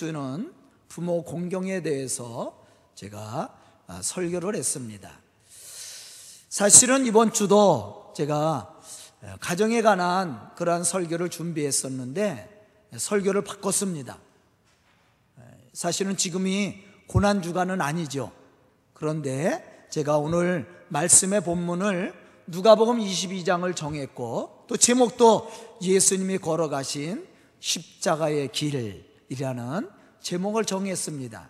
주는 부모 공경에 대해서 제가 아, 설교를 했습니다. 사실은 이번 주도 제가 가정에 관한 그러한 설교를 준비했었는데 설교를 바꿨습니다. 사실은 지금이 고난 주간은 아니죠. 그런데 제가 오늘 말씀의 본문을 누가복음 22장을 정했고 또 제목도 예수님이 걸어가신 십자가의 길 이라는 제목을 정했습니다.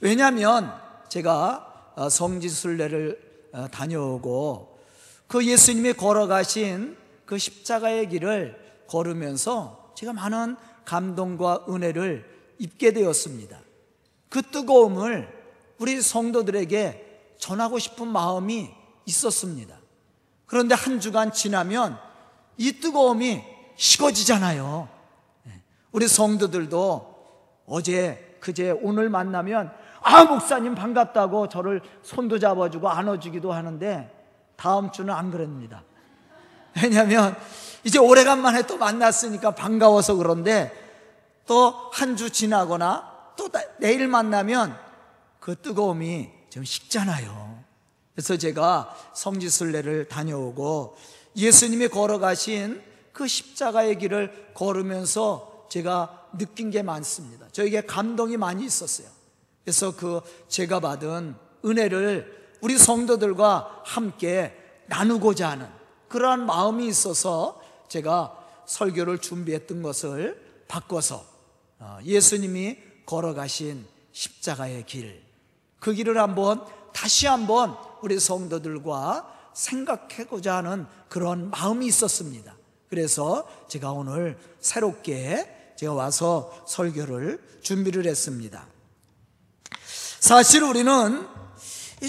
왜냐하면 제가 어, 성지순례를 어, 다녀오고 그 예수님이 걸어가신 그 십자가의 길을 걸으면서 제가 많은 감동과 은혜를 입게 되었습니다. 그 뜨거움을 우리 성도들에게 전하고 싶은 마음이 있었습니다. 그런데 한 주간 지나면 이 뜨거움이 식어지잖아요. 네. 우리 성도들도 어제, 그제, 오늘 만나면 아, 목사님 반갑다고 저를 손도 잡아주고 안아주기도 하는데 다음 주는 안 그럽니다. 왜냐하면 이제 오래간만에 또 만났으니까 반가워서 그런데 또 한 주 지나거나 또 내일 만나면 그 뜨거움이 좀 식잖아요. 그래서 제가 성지순례를 다녀오고 예수님이 걸어가신 그 십자가의 길을 걸으면서 제가 느낀 게 많습니다. 저에게 감동이 많이 있었어요. 그래서 그 제가 받은 은혜를 우리 성도들과 함께 나누고자 하는 그러한 마음이 있어서 제가 설교를 준비했던 것을 바꿔서 어, 예수님이 걸어가신 십자가의 길, 그 길을 한번 다시 한번 우리 성도들과 생각해보자 하는 그런 마음이 있었습니다. 그래서 제가 오늘 새롭게 제가 와서 설교를 준비를 했습니다. 사실 우리는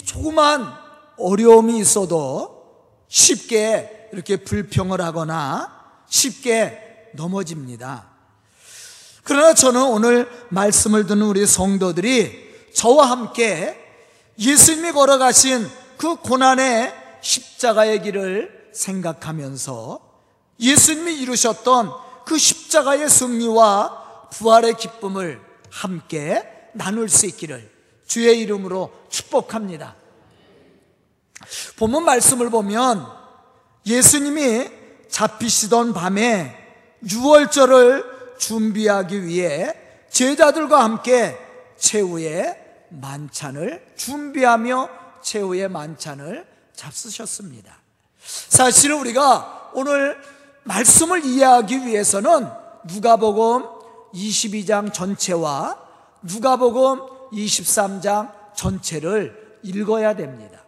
조그만 어려움이 있어도 쉽게 이렇게 불평을 하거나 쉽게 넘어집니다. 그러나 저는 오늘 말씀을 듣는 우리 성도들이 저와 함께 예수님이 걸어가신 그 고난의 십자가의 길을 생각하면서 예수님이 이루셨던 그 십자가의 승리와 부활의 기쁨을 함께 나눌 수 있기를 주의 이름으로 축복합니다. 본문 말씀을 보면 예수님이 잡히시던 밤에 유월절을 준비하기 위해 제자들과 함께 최후의 만찬을 준비하며 최후의 만찬을 잡수셨습니다. 사실 우리가 오늘 말씀을 이해하기 위해서는 누가복음 22장 전체와 누가복음 23장 전체를 읽어야 됩니다.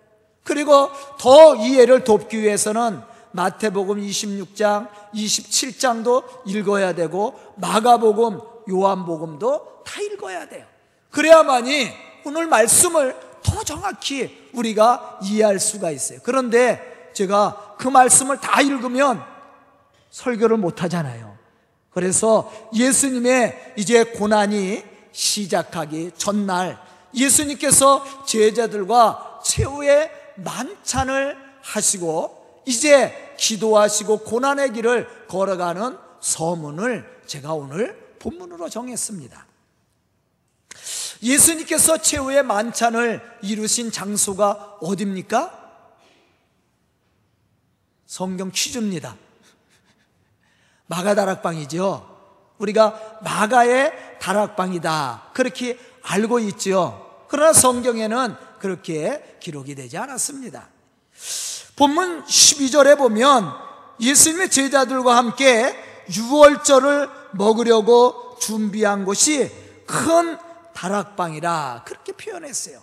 그리고 더 이해를 돕기 위해서는 마태복음 26장, 27장도 읽어야 되고 마가복음, 요한복음도 다 읽어야 돼요. 그래야만이 오늘 말씀을 더 정확히 우리가 이해할 수가 있어요. 그런데 제가 그 말씀을 다 읽으면 설교를 못 하잖아요. 그래서 예수님의 이제 고난이 시작하기 전날 예수님께서 제자들과 최후의 만찬을 하시고 이제 기도하시고 고난의 길을 걸어가는 서문을 제가 오늘 본문으로 정했습니다. 예수님께서 최후의 만찬을 이루신 장소가 어딥니까? 성경 퀴즈입니다. 마가 다락방이죠. 우리가 마가의 다락방이다. 그렇게 알고 있죠. 그러나 성경에는 그렇게 기록이 되지 않았습니다. 본문 12절에 보면 예수님의 제자들과 함께 유월절을 먹으려고 준비한 곳이 큰 다락방이라 그렇게 표현했어요.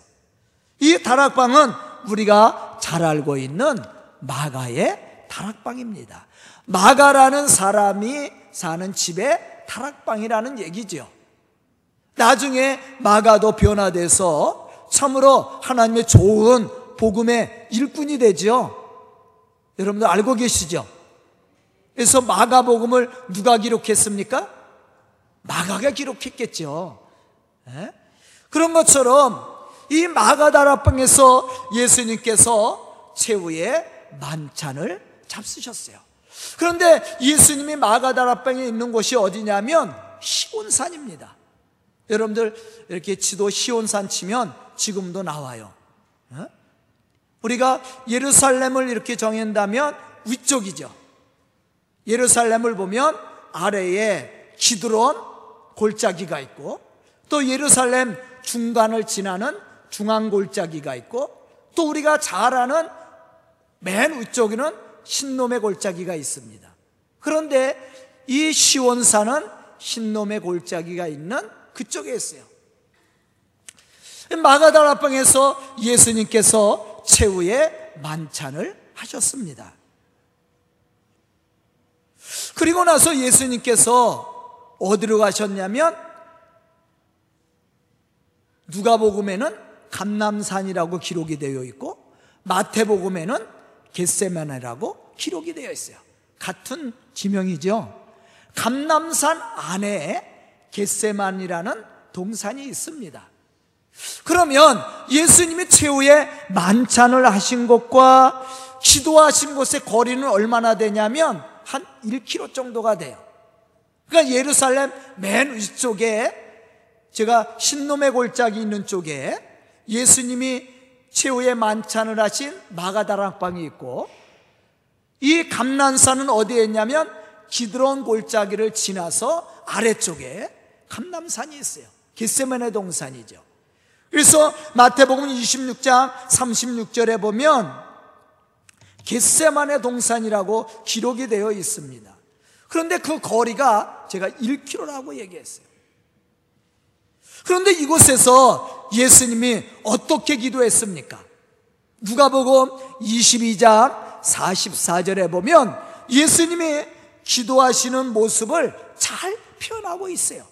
이 다락방은 우리가 잘 알고 있는 마가의 다락방입니다. 마가라는 사람이 사는 집에 다락방이라는 얘기죠. 나중에 마가도 변화돼서 참으로 하나님의 좋은 복음의 일꾼이 되죠. 여러분들 알고 계시죠? 그래서 마가 복음을 누가 기록했습니까? 마가가 기록했겠죠. 에? 그런 것처럼 이 마가다락방에서 예수님께서 최후의 만찬을 잡수셨어요. 그런데 예수님이 마가다락방에 있는 곳이 어디냐면 시온산입니다. 여러분들 이렇게 지도 시온산 치면 지금도 나와요. 어? 우리가 예루살렘을 이렇게 정한다면 위쪽이죠. 예루살렘을 보면 아래에 기드론 골짜기가 있고 또 예루살렘 중간을 지나는 중앙 골짜기가 있고 또 우리가 잘 아는 맨 위쪽에는 신놈의 골짜기가 있습니다. 그런데 이 시원산은 신놈의 골짜기가 있는 그쪽에 있어요. 마가다라방에서 예수님께서 최후의 만찬을 하셨습니다. 그리고 나서 예수님께서 어디로 가셨냐면 누가복음에는 감남산이라고 기록이 되어 있고 마태복음에는 겟세마네라고 기록이 되어 있어요. 같은 지명이죠. 감남산 안에 겟세만이라는 동산이 있습니다. 그러면 예수님이 최후의 만찬을 하신 곳과 기도하신 곳의 거리는 얼마나 되냐면 한 1km 정도가 돼요. 그러니까 예루살렘 맨 위쪽에 제가 신놈의 골짜기 있는 쪽에 예수님이 최후의 만찬을 하신 마가다락방이 있고 이 감난산은 어디에 있냐면 기드론 골짜기를 지나서 아래쪽에 감남산이 있어요. 겟세메네 동산이죠. 그래서 마태복음 26장 36절에 보면 겟세만의 동산이라고 기록이 되어 있습니다. 그런데 그 거리가 제가 1km라고 얘기했어요. 그런데 이곳에서 예수님이 어떻게 기도했습니까? 누가복음 22장 44절에 보면 예수님이 기도하시는 모습을 잘 표현하고 있어요.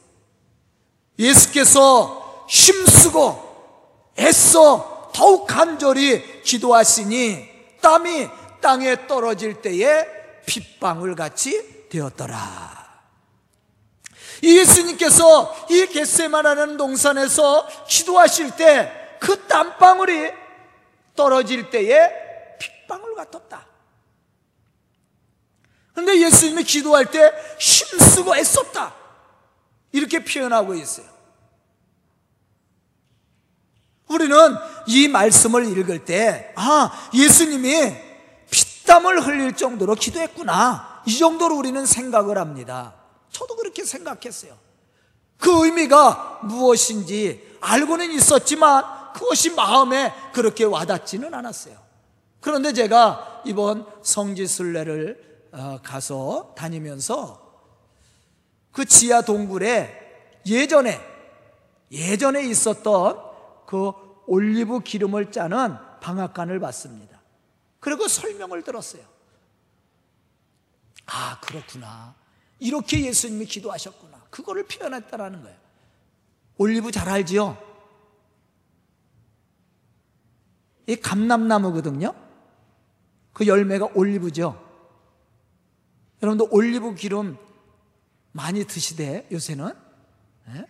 예수께서 힘쓰고 애써 더욱 간절히 기도하시니 땀이 땅에 떨어질 때에 핏방울 같이 되었더라. 예수님께서 이 겟세마라는 동산에서 기도하실 때 그 땀방울이 떨어질 때에 핏방울 같았다. 그런데 예수님이 기도할 때 힘쓰고 애썼다. 이렇게 표현하고 있어요. 우리는 이 말씀을 읽을 때, 아, 예수님이 피땀을 흘릴 정도로 기도했구나. 이 정도로 우리는 생각을 합니다. 저도 그렇게 생각했어요. 그 의미가 무엇인지 알고는 있었지만 그것이 마음에 그렇게 와닿지는 않았어요. 그런데 제가 이번 성지순례를 어, 가서 다니면서 그 지하 동굴에 예전에 예전에 있었던 그 올리브 기름을 짜는 방앗간을 봤습니다. 그리고 설명을 들었어요. 아, 그렇구나. 이렇게 예수님이 기도하셨구나. 그거를 표현했다라는 거예요. 올리브 잘 알지요? 이 감람나무거든요. 그 열매가 올리브죠. 여러분도 올리브 기름 많이 드시대 요새는. 네?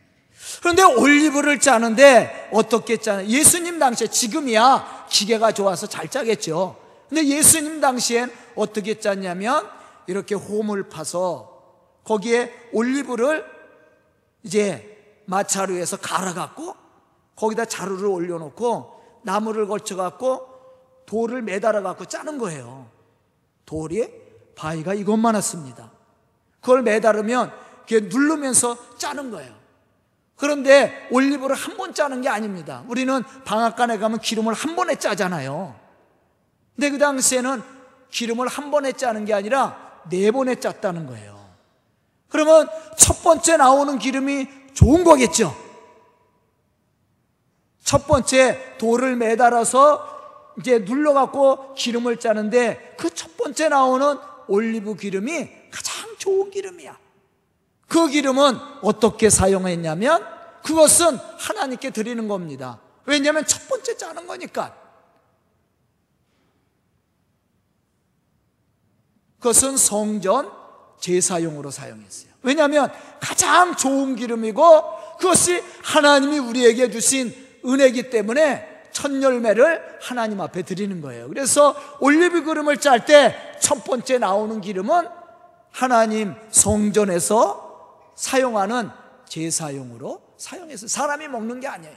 그런데 올리브를 짜는데 어떻게 짜냐? 예수님 당시에 지금이야 기계가 좋아서 잘 짜겠죠. 근데 예수님 당시엔 어떻게 짰냐면 이렇게 홈을 파서 거기에 올리브를 이제 마차루에서 갈아갖고 거기다 자루를 올려놓고 나무를 걸쳐갖고 돌을 매달아갖고 짜는 거예요. 돌이 바위가 이것만 왔습니다. 그걸 매달으면 그게 누르면서 짜는 거예요. 그런데 올리브를 한 번 짜는 게 아닙니다. 우리는 방앗간에 가면 기름을 한 번에 짜잖아요. 근데 그 당시에는 기름을 한 번에 짜는 게 아니라 네 번에 짰다는 거예요. 그러면 첫 번째 나오는 기름이 좋은 거겠죠. 첫 번째 돌을 매달아서 이제 눌러갖고 기름을 짜는데 그 첫 번째 나오는 올리브 기름이 가장 좋은 기름이야. 그 기름은 어떻게 사용했냐면 그것은 하나님께 드리는 겁니다. 왜냐하면 첫 번째 짜는 거니까. 그것은 성전 제사용으로 사용했어요. 왜냐하면 가장 좋은 기름이고 그것이 하나님이 우리에게 주신 은혜이기 때문에 첫 열매를 하나님 앞에 드리는 거예요. 그래서 올리브 기름을 짤 때 첫 번째 나오는 기름은 하나님 성전에서 사용하는 제사용으로 사용했어요. 사람이 먹는 게 아니에요.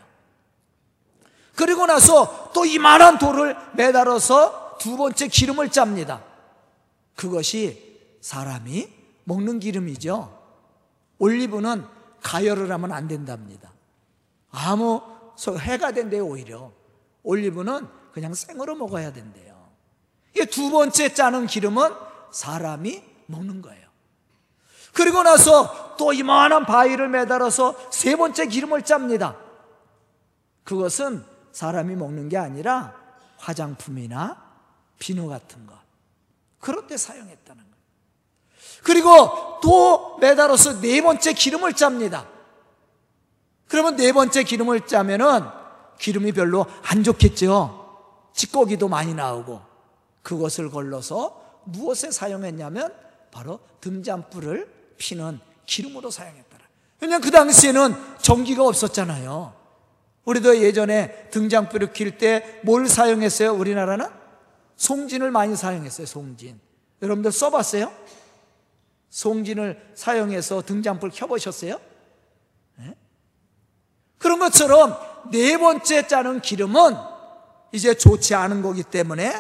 그리고 나서 또 이만한 돌을 매달아서 두 번째 기름을 짭니다. 그것이 사람이 먹는 기름이죠. 올리브는 가열을 하면 안 된답니다. 아무 해가 된대요, 오히려. 올리브는 그냥 생으로 먹어야 된대요. 이게 두 번째 짜는 기름은 사람이 먹는 거예요. 그리고 나서 또 이만한 바위를 매달아서 세 번째 기름을 짭니다. 그것은 사람이 먹는 게 아니라 화장품이나 비누 같은 것. 그럴 때 사용했다는 거예요. 그리고 또 매달아서 네 번째 기름을 짭니다. 그러면 네 번째 기름을 짜면은 기름이 별로 안 좋겠죠. 찌꺼기도 많이 나오고 그것을 걸러서 무엇에 사용했냐면 바로 등잔불을 피는 기름으로 사용했더라. 왜냐하면 그 당시에는 전기가 없었잖아요. 우리도 예전에 등장불을 킬 때 뭘 사용했어요? 우리나라는? 송진을 많이 사용했어요, 송진. 여러분들 써봤어요? 송진을 사용해서 등장불 켜보셨어요? 네? 그런 것처럼 네 번째 짜는 기름은 이제 좋지 않은 거기 때문에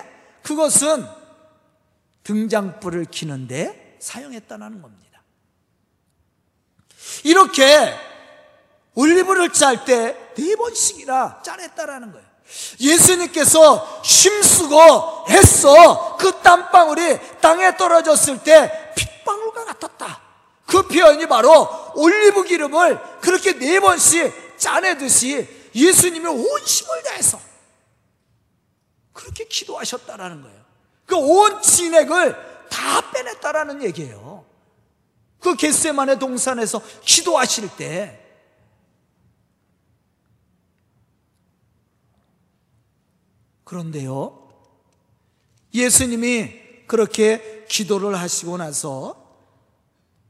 그것은 등장불을 키는데 사용했다는 겁니다. 이렇게 올리브를 짤 때 네 번씩이나 짜냈다라는 거예요. 예수님께서 힘쓰고 애써 그 땀방울이 땅에 떨어졌을 때 핏방울과 같았다. 그 표현이 바로 올리브 기름을 그렇게 네 번씩 짜내듯이 예수님이 온 힘을 다해서 그렇게 기도하셨다라는 거예요. 그 온 진액을 다 빼냈다라는 얘기예요. 그 겟세만의 동산에서 기도하실 때 그런데요. 예수님이 그렇게 기도를 하시고 나서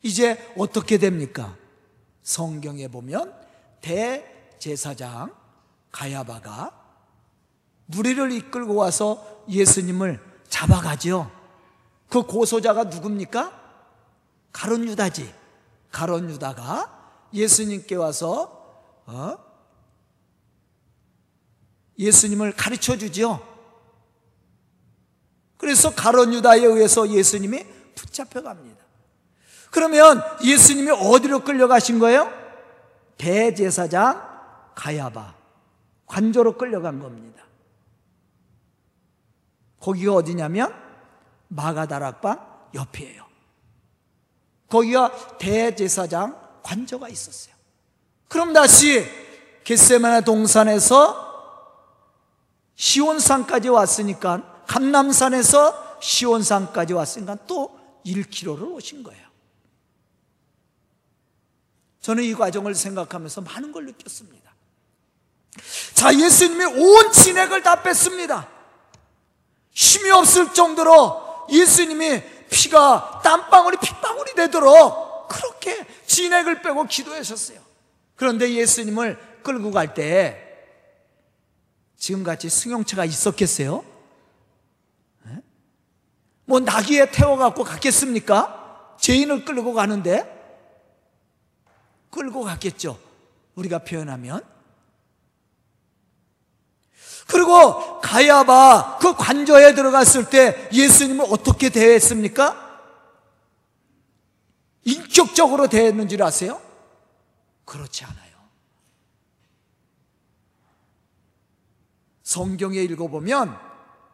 이제 어떻게 됩니까? 성경에 보면 대제사장 가야바가 무리를 이끌고 와서 예수님을 잡아가죠. 그 고소자가 누굽니까? 가론 유다지. 가론 유다가 예수님께 와서 어? 예수님을 가르쳐 주죠. 그래서 가론 유다에 의해서 예수님이 붙잡혀 갑니다. 그러면 예수님이 어디로 끌려가신 거예요? 대제사장 가야바 관저로 끌려간 겁니다. 거기가 어디냐면 마가다락방 옆이에요. 거기가 대제사장 관저가 있었어요. 그럼 다시 겟세마네 동산에서 시온산까지 왔으니까 감남산에서 시온산까지 왔으니까 또 1km를 오신 거예요. 저는 이 과정을 생각하면서 많은 걸 느꼈습니다. 자, 예수님이 온 진액을 다 뺐습니다. 힘이 없을 정도로 예수님이 피가 땀방울이 핏방울이 되도록 그렇게 진액을 빼고 기도하셨어요. 그런데 예수님을 끌고 갈 때 지금같이 승용차가 있었겠어요? 네? 뭐 나귀에 태워갖고 갔겠습니까? 죄인을 끌고 가는데 끌고 갔겠죠. 우리가 표현하면 그리고 가야바 그 관저에 들어갔을 때 예수님을 어떻게 대했습니까? 인격적으로 대했는지 아세요? 그렇지 않아요. 성경에 읽어보면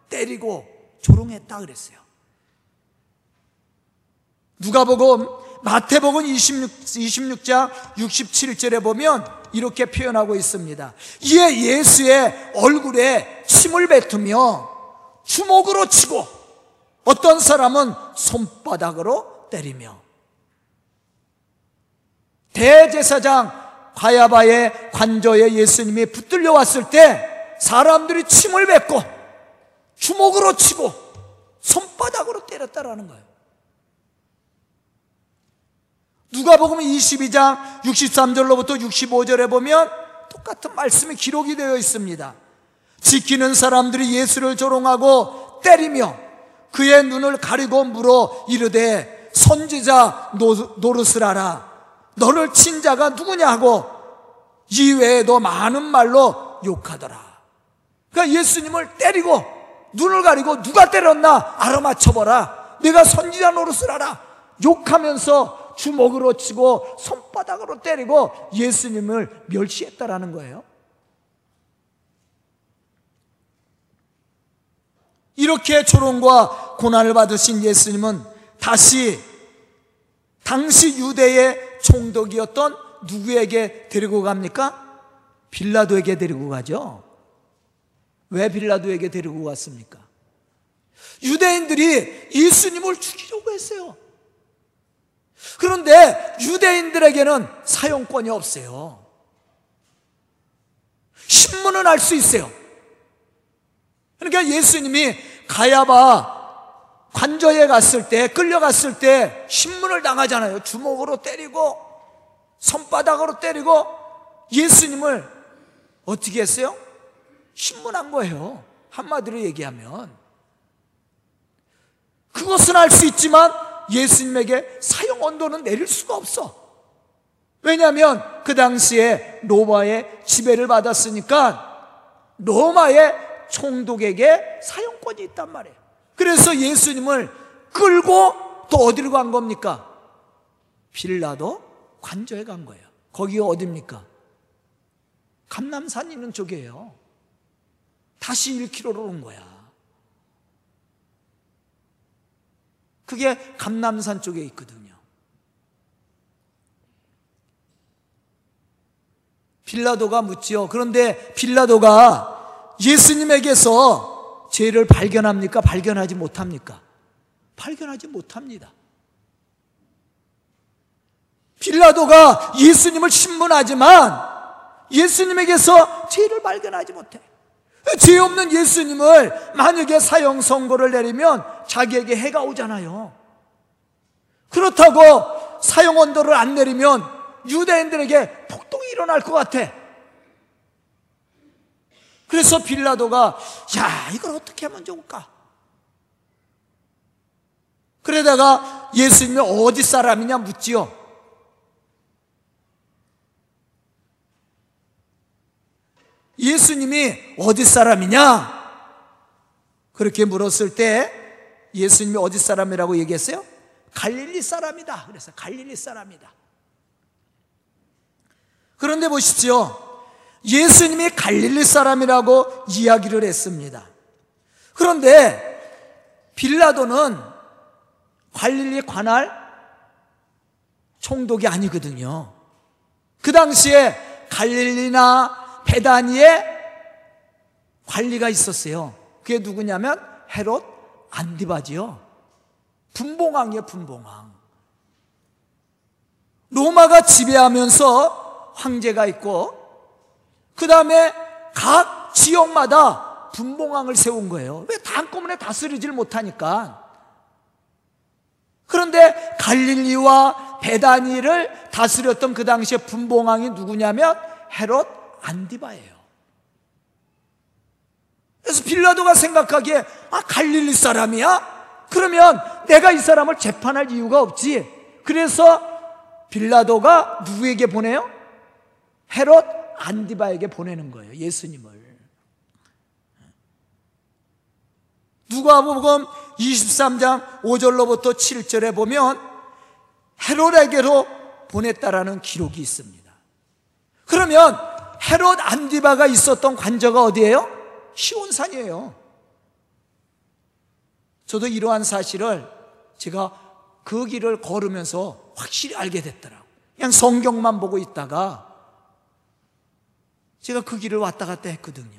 때리고 조롱했다 그랬어요. 누가복음 마태복음 26, 26장 67절에 보면 이렇게 표현하고 있습니다. 이에 예수의 얼굴에 침을 뱉으며 주먹으로 치고 어떤 사람은 손바닥으로 때리며 대제사장 가야바의 관저에 예수님이 붙들려 왔을 때 사람들이 침을 뱉고 주먹으로 치고 손바닥으로 때렸다라는 거예요. 누가복음 22장 63절로부터 65절에 보면 똑같은 말씀이 기록이 되어 있습니다. 지키는 사람들이 예수를 조롱하고 때리며 그의 눈을 가리고 물어 이르되 선지자 하라 너를 친 자가 누구냐 고 이외에도 많은 말로 욕하더라. 그러니까 예수님을 때리고 눈을 가리고 누가 때렸나 알아맞혀보라. 내가 선지자 노릇을 하라. 욕하면서 주먹으로 치고 손바닥으로 때리고 예수님을 멸시했다라는 거예요. 이렇게 조롱과 고난을 받으신 예수님은 다시 당시 유대의 총독이었던 누구에게 데리고 갑니까? 빌라도에게 데리고 가죠. 왜 빌라도에게 데리고 갔습니까? 유대인들이 예수님을 죽이려고 했어요. 그런데 유대인들에게는 사용권이 없어요. 신문은 알 수 있어요. 그러니까 예수님이 가야바 관저에 갔을 때, 끌려갔을 때 신문을 당하잖아요. 주먹으로 때리고, 손바닥으로 때리고, 예수님을 어떻게 했어요? 신문한 거예요. 한마디로 얘기하면. 그것은 알 수 있지만 예수님에게 사형 언도는 내릴 수가 없어. 왜냐하면 그 당시에 로마의 지배를 받았으니까 로마의 총독에게 사용권이 있단 말이에요. 그래서 예수님을 끌고 또 어디로 간 겁니까? 빌라도 관저에 간 거예요. 거기가 어딥니까? 감남산 있는 쪽이에요. 다시 1km로 온 거야. 그게 감남산 쪽에 있거든요. 빌라도가 묻지요. 그런데 빌라도가 예수님에게서 죄를 발견합니까? 발견하지 못합니까? 발견하지 못합니다. 빌라도가 예수님을 신문하지만 예수님에게서 죄를 발견하지 못해. 죄 없는 예수님을 만약에 사형 선고를 내리면 자기에게 해가 오잖아요. 그렇다고 사형 언도를 안 내리면 유대인들에게 폭동이 일어날 것 같아. 그래서 빌라도가 야 이걸 어떻게 하면 좋을까? 그러다가 예수님이 어디 사람이냐 묻지요. 예수님이 어디 사람이냐? 그렇게 물었을 때 예수님이 어디 사람이라고 얘기했어요? 갈릴리 사람이다. 그래서 갈릴리 사람이다. 그런데 보십시오. 예수님이 갈릴리 사람이라고 이야기를 했습니다. 그런데 빌라도는 갈릴리 관할 총독이 아니거든요. 그 당시에 갈릴리나 베다니에 관리가 있었어요. 그게 누구냐면 헤롯 안디바지요. 분봉왕이에요, 분봉왕. 로마가 지배하면서 황제가 있고 그 다음에 각 지역마다 분봉왕을 세운 거예요. 왜 한꺼번에 다스리질 못하니까. 그런데 갈릴리와 베다니를 다스렸던 그 당시에 분봉왕이 누구냐면 헤롯 안디바예요. 그래서 빌라도가 생각하기에 아 갈릴리 사람이야? 그러면 내가 이 사람을 재판할 이유가 없지. 그래서 빌라도가 누구에게 보내요? 헤롯 안디바에게 보내는 거예요. 예수님을. 누가복음 23장 5절로부터 7절에 보면 헤롯에게로 보냈다라는 기록이 있습니다. 그러면 헤롯 안디바가 있었던 관저가 어디예요? 시온산이에요. 저도 이러한 사실을 제가 그 길을 걸으면서 확실히 알게 됐더라고요. 그냥 성경만 보고 있다가 제가 그 길을 왔다 갔다 했거든요.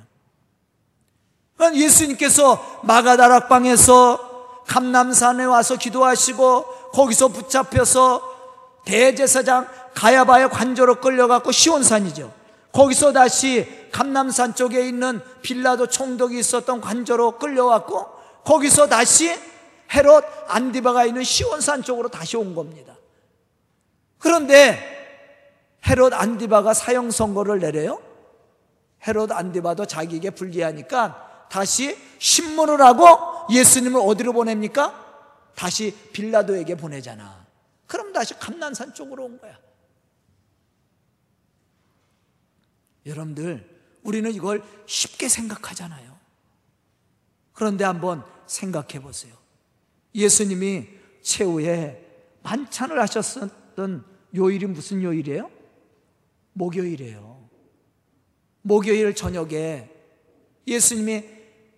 예수님께서 마가다락방에서 감남산에 와서 기도하시고 거기서 붙잡혀서 대제사장 가야바의 관저로 끌려갔고 시온산이죠. 거기서 다시 감남산 쪽에 있는 빌라도 총독이 있었던 관저로 끌려왔고 거기서 다시 헤롯 안디바가 있는 시온산 쪽으로 다시 온 겁니다. 그런데 헤롯 안디바가 사형 선고를 내려요. 헤롯 안디바도 자기에게 불리하니까 다시 신문을 하고 예수님을 어디로 보냅니까? 다시 빌라도에게 보내잖아. 그럼 다시 감난산 쪽으로 온 거야. 여러분들, 우리는 이걸 쉽게 생각하잖아요. 그런데 한번 생각해 보세요. 예수님이 최후에 만찬을 하셨던 요일이 무슨 요일이에요? 목요일이에요. 목요일 저녁에 예수님이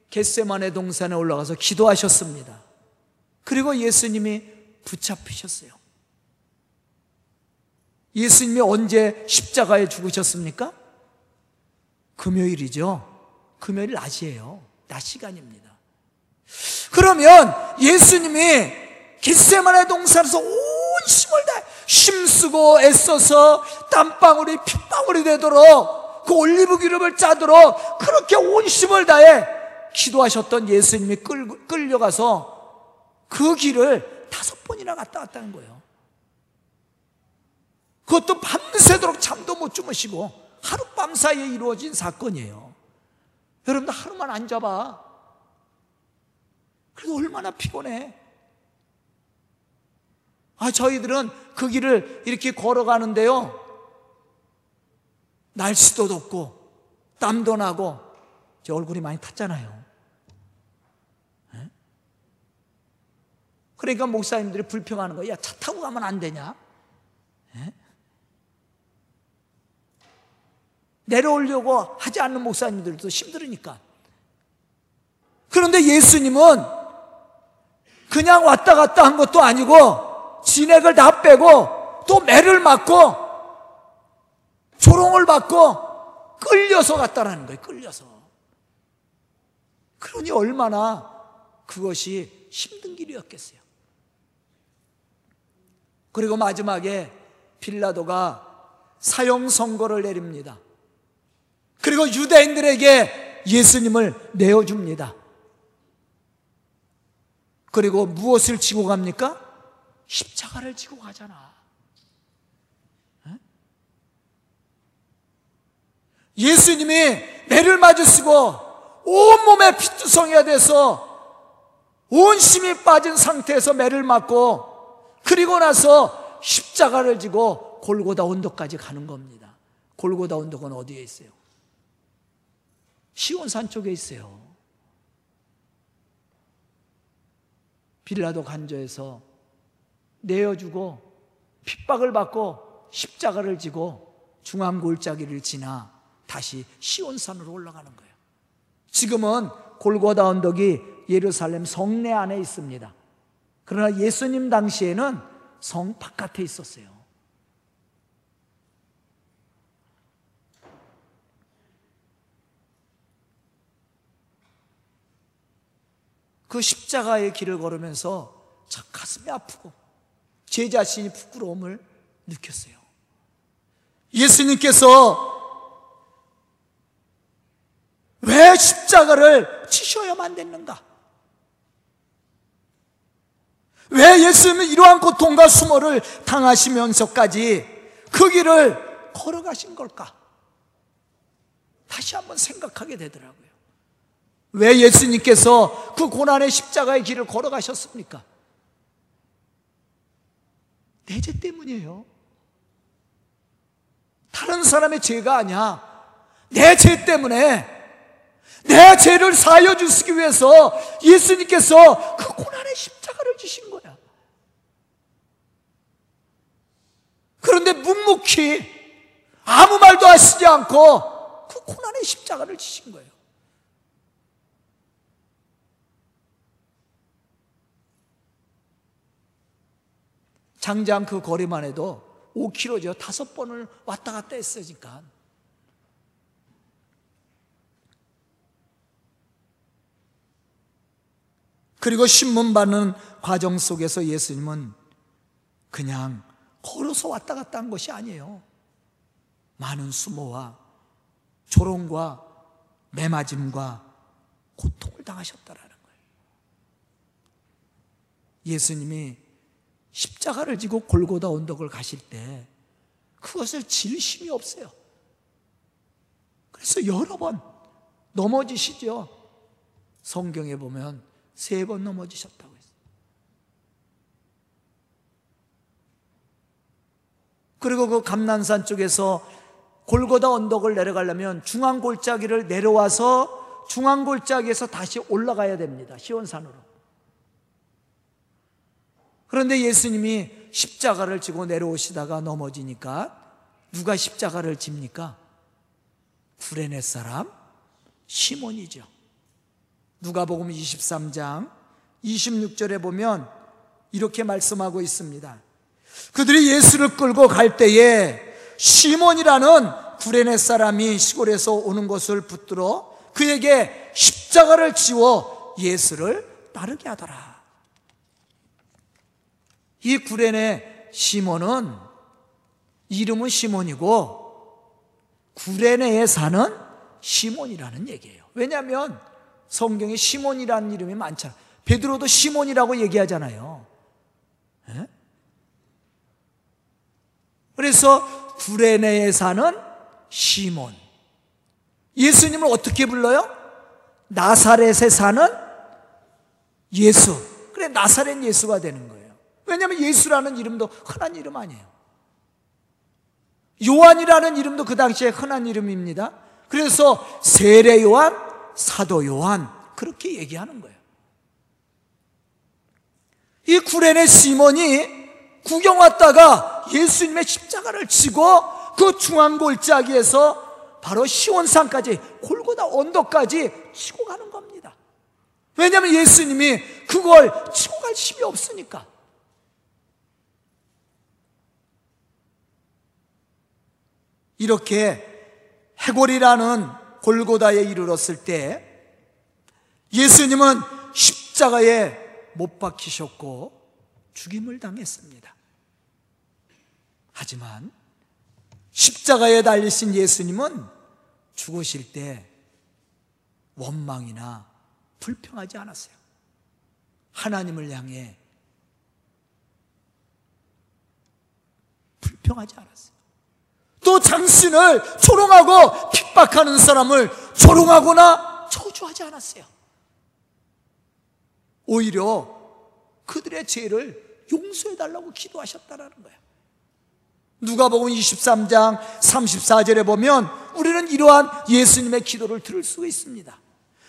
겟세만의 동산에 올라가서 기도하셨습니다. 그리고 예수님이 붙잡히셨어요. 예수님이 언제 십자가에 죽으셨습니까? 금요일이죠. 금요일 낮이에요. 낮 시간입니다. 그러면 예수님이 겟세만의 동산에서 온 힘을 다 힘쓰고 애써서 땀방울이 핏방울이 되도록 그 올리브 기름을 짜도록 그렇게 온 힘을 다해 기도하셨던 예수님이 끌, 끌려가서 그 길을 다섯 번이나 갔다 왔다는 거예요. 그것도 밤새도록 잠도 못 주무시고 하룻밤 사이에 이루어진 사건이에요. 여러분들 하루만 앉아봐. 그래도 얼마나 피곤해. 아, 저희들은 그 길을 이렇게 걸어가는데요. 날씨도 덥고, 땀도 나고, 제 얼굴이 많이 탔잖아요. 그러니까 목사님들이 불평하는 거야. 차 타고 가면 안 되냐? 내려오려고 하지 않는 목사님들도 힘들으니까. 그런데 예수님은 그냥 왔다 갔다 한 것도 아니고 진액을 다 빼고 또 매를 맞고 조롱을 받고 끌려서 갔다라는 거예요. 끌려서. 그러니 얼마나 그것이 힘든 길이었겠어요. 그리고 마지막에 빌라도가 사형 선고를 내립니다. 그리고 유대인들에게 예수님을 내어줍니다. 그리고 무엇을 지고 갑니까? 십자가를 지고 가잖아. 예수님이 매를 맞아 쓰고 온몸에 피투성이가 돼서 온 힘이 빠진 상태에서 매를 맞고 그리고 나서 십자가를 지고 골고다 언덕까지 가는 겁니다. 골고다 언덕은 어디에 있어요? 시온산 쪽에 있어요. 빌라도 간저에서 내어주고 핍박을 받고 십자가를 지고 중앙골짜기를 지나 다시 시온산으로 올라가는 거예요. 지금은 골고다 언덕이 예루살렘 성내 안에 있습니다. 그러나 예수님 당시에는 성 바깥에 있었어요. 그 십자가의 길을 걸으면서 참 가슴이 아프고 제 자신이 부끄러움을 느꼈어요. 예수님께서 왜 십자가를 치셔야만 됐는가? 왜 예수님은 이러한 고통과 수모를 당하시면서까지 그 길을 걸어가신 걸까? 다시 한번 생각하게 되더라고요. 왜 예수님께서 그 고난의 십자가의 길을 걸어가셨습니까? 내 죄 때문이에요. 다른 사람의 죄가 아니야. 내 죄 때문에 내 죄를 사여 주시기 위해서 예수님께서 그 고난의 십자가를 지신 거야. 그런데 묵묵히 아무 말도 하시지 않고 그 고난의 십자가를 지신 거예요. 장장 그 거리만 해도 5km죠. 다섯 번을 왔다 갔다 했으니까. 그리고 신문 받는 과정 속에서 예수님은 그냥 걸어서 왔다 갔다 한 것이 아니에요. 많은 수모와 조롱과 매맞음과 고통을 당하셨다라는 거예요. 예수님이 십자가를 지고 골고다 언덕을 가실 때 그것을 질 힘이 없어요. 그래서 여러 번 넘어지시죠. 성경에 보면 세 번 넘어지셨다고 했어요. 그리고 그 감난산 쪽에서 골고다 언덕을 내려가려면 중앙 골짜기를 내려와서 중앙 골짜기에서 다시 올라가야 됩니다. 시온산으로. 그런데 예수님이 십자가를 지고 내려오시다가 넘어지니까 누가 십자가를 집니까? 구레네 사람 시몬이죠. 누가복음 23장 26절에 보면 이렇게 말씀하고 있습니다. 그들이 예수를 끌고 갈 때에 시몬이라는 구레네 사람이 시골에서 오는 것을 붙들어 그에게 십자가를 지워 예수를 따르게 하더라. 이 구레네 시몬은 이름은 시몬이고 구레네에 사는 시몬이라는 얘기예요. 왜냐하면 성경에 시몬이라는 이름이 많잖아. 베드로도 시몬이라고 얘기하잖아요. 에? 그래서 구레네에 사는 시몬. 예수님을 어떻게 불러요? 나사렛에 사는 예수. 그래, 나사렛 예수가 되는 거예요. 왜냐하면 예수라는 이름도 흔한 이름 아니에요. 요한이라는 이름도 그 당시에 흔한 이름입니다. 그래서 세례 요한, 사도 요한 그렇게 얘기하는 거예요. 이 구레네 시몬이 구경 왔다가 예수님의 십자가를 지고 그 중앙 골짜기에서 바로 시온산까지 골고다 언덕까지 치고 가는 겁니다. 왜냐하면 예수님이 그걸 치고 갈 힘이 없으니까. 이렇게 해골이라는 골고다에 이르렀을 때 예수님은 십자가에 못 박히셨고 죽임을 당했습니다. 하지만 십자가에 달리신 예수님은 죽으실 때 원망이나 불평하지 않았어요. 하나님을 향해 불평하지 않았어요. 또 당신을 조롱하고 핍박하는 사람을 조롱하거나 저주하지 않았어요. 오히려 그들의 죄를 용서해 달라고 기도하셨다라는 거예요. 누가복음 23장 34절에 보면 우리는 이러한 예수님의 기도를 들을 수 있습니다.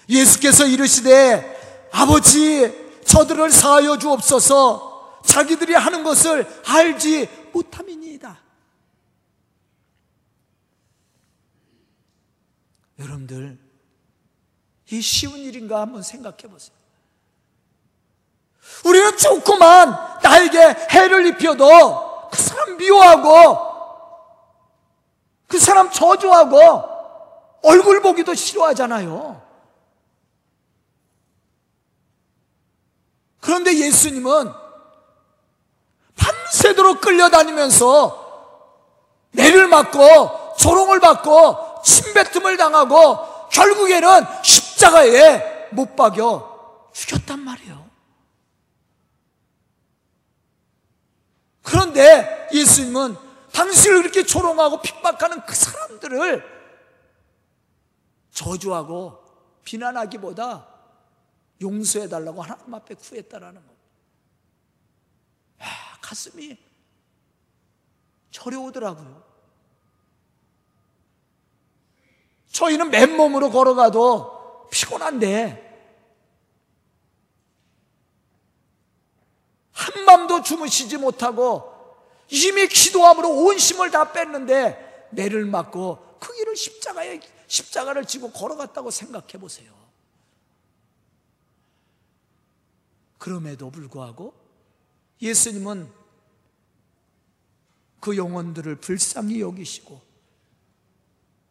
예수께서 이르시되 아버지 저들을 사하여 주옵소서 자기들이 하는 것을 알지 못함이니이다. 여러분들 이 쉬운 일인가 한번 생각해 보세요. 우리는 조그만 나에게 해를 입혀도 그 사람 미워하고 그 사람 저주하고 얼굴 보기도 싫어하잖아요. 그런데 예수님은 밤새도록 끌려다니면서 매를 맞고 조롱을 받고 침뱉음을 당하고 결국에는 십자가에 못 박여 죽였단 말이에요. 그런데 예수님은 당신을 그렇게 조롱하고 핍박하는 그 사람들을 저주하고 비난하기보다 용서해달라고 하나님 앞에 구했다라는 겁니다. 야, 가슴이 저려오더라고요. 저희는 맨몸으로 걸어가도 피곤한데 한밤도 주무시지 못하고 이미 기도함으로 온 힘을 다 뺐는데 매를 맞고 그 길을 십자가에 십자가를 지고 걸어갔다고 생각해 보세요. 그럼에도 불구하고 예수님은 그 영혼들을 불쌍히 여기시고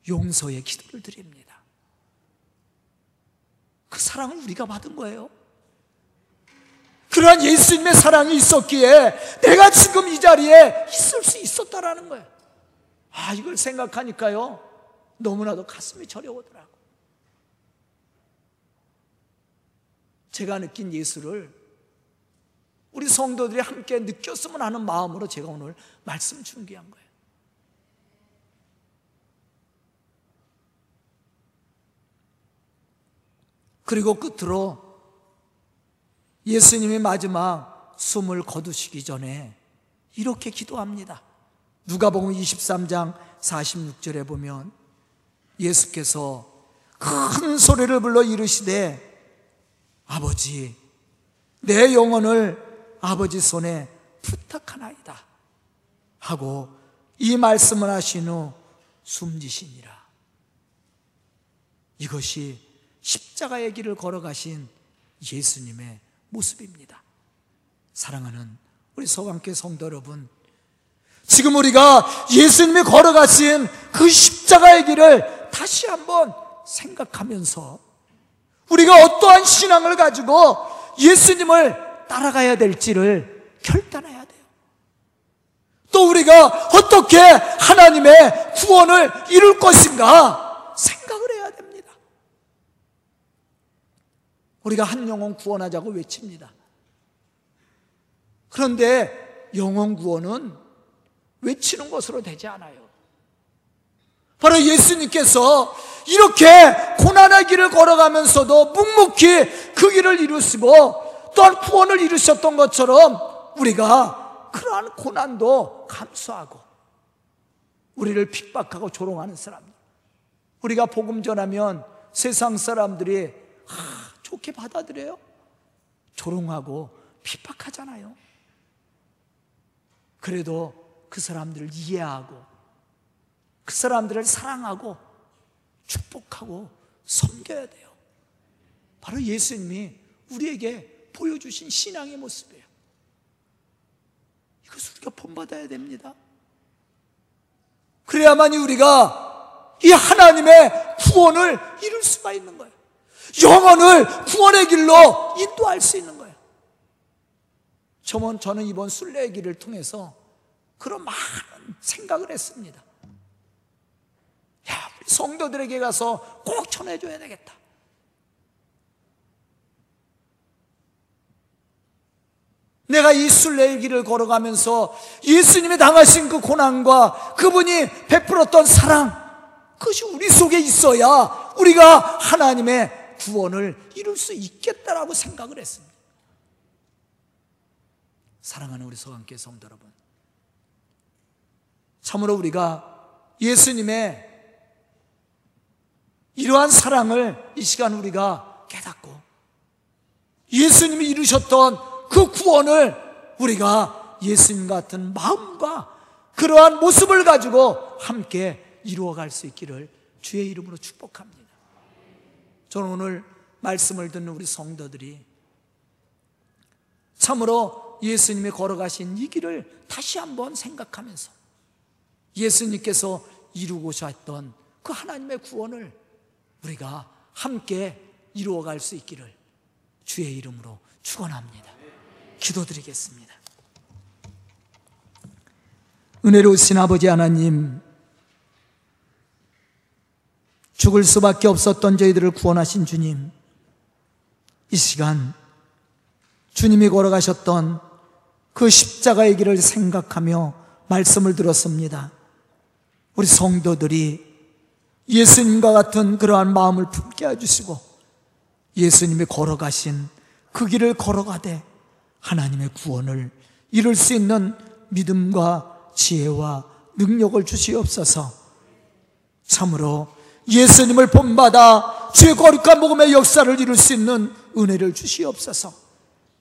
용서의 기도를 드립니다. 그 사랑을 우리가 받은 거예요. 그러한 예수님의 사랑이 있었기에 내가 지금 이 자리에 있을 수 있었다라는 거예요. 아, 이걸 생각하니까요. 너무나도 가슴이 저려오더라고. 제가 느낀 예수를 우리 성도들이 함께 느꼈으면 하는 마음으로 제가 오늘 말씀 준비한 거예요. 그리고 끝으로 예수님이 마지막 숨을 거두시기 전에 이렇게 기도합니다. 누가복음 23장 46절에 보면 예수께서 큰 소리를 불러 이르시되 아버지 내 영혼을 아버지 손에 부탁하나이다 하고 이 말씀을 하신 후 숨지시니라 이것이 십자가의 길을 걸어가신 예수님의 모습입니다 사랑하는 우리 서강교 성도 여러분 지금 우리가 예수님이 걸어가신 그 십자가의 길을 다시 한번 생각하면서 우리가 어떠한 신앙을 가지고 예수님을 따라가야 될지를 결단해야 돼요. 또 우리가 어떻게 하나님의 구원을 이룰 것인가 생각을 해야 됩니다. 우리가 한 영혼 구원하자고 외칩니다. 그런데 영혼 구원은 외치는 것으로 되지 않아요. 바로 예수님께서 이렇게 고난의 길을 걸어가면서도 묵묵히 그 길을 이루시고 또한 구원을 이루셨던 것처럼 우리가 그러한 고난도 감수하고 우리를 핍박하고 조롱하는 사람들 우리가 복음 전하면 세상 사람들이 아, 좋게 받아들여요 조롱하고 핍박하잖아요 그래도 그 사람들을 이해하고 그 사람들을 사랑하고 축복하고 섬겨야 돼요. 바로 예수님이 우리에게 보여주신 신앙의 모습이에요. 이것을 우리가 본받아야 됩니다. 그래야만이 우리가 이 하나님의 구원을 이룰 수가 있는 거예요. 영혼을 구원의 길로 인도할 수 있는 거예요. 저는 이번 순례의 길을 통해서 그런 많은 생각을 했습니다. 야, 우리 성도들에게 가서 꼭 전해줘야 되겠다. 내가 이 순례의 길을 걸어가면서 예수님이 당하신 그 고난과 그분이 베풀었던 사랑, 그것이 우리 속에 있어야 우리가 하나님의 구원을 이룰 수 있겠다라고 생각을 했습니다. 사랑하는 우리 서강계 성도 여러분. 참으로 우리가 예수님의 이러한 사랑을 이 시간 우리가 깨닫고 예수님이 이루셨던 그 구원을 우리가 예수님 같은 마음과 그러한 모습을 가지고 함께 이루어갈 수 있기를 주의 이름으로 축복합니다. 저는 오늘 말씀을 듣는 우리 성도들이 참으로 예수님이 걸어가신 이 길을 다시 한번 생각하면서 예수님께서 이루고자 했던 그 하나님의 구원을 우리가 함께 이루어갈 수 있기를 주의 이름으로 축원합니다. 기도드리겠습니다. 은혜로우신 아버지 하나님, 죽을 수밖에 없었던 저희들을 구원하신 주님, 이 시간 주님이 걸어가셨던 그 십자가의 길을 생각하며 말씀을 들었습니다. 우리 성도들이 예수님과 같은 그러한 마음을 품게 해주시고 예수님이 걸어가신 그 길을 걸어가되 하나님의 구원을 이룰 수 있는 믿음과 지혜와 능력을 주시옵소서 참으로 예수님을 본받아 주의 거룩한 복음의 역사를 이룰 수 있는 은혜를 주시옵소서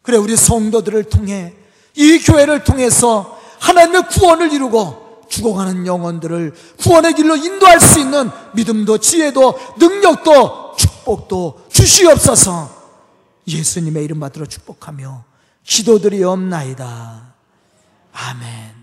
그래 우리 성도들을 통해 이 교회를 통해서 하나님의 구원을 이루고 죽어가는 영혼들을 구원의 길로 인도할 수 있는 믿음도 지혜도 능력도 축복도 주시옵소서 예수님의 이름 받들어 축복하며 기도드리옵나이다. 아멘.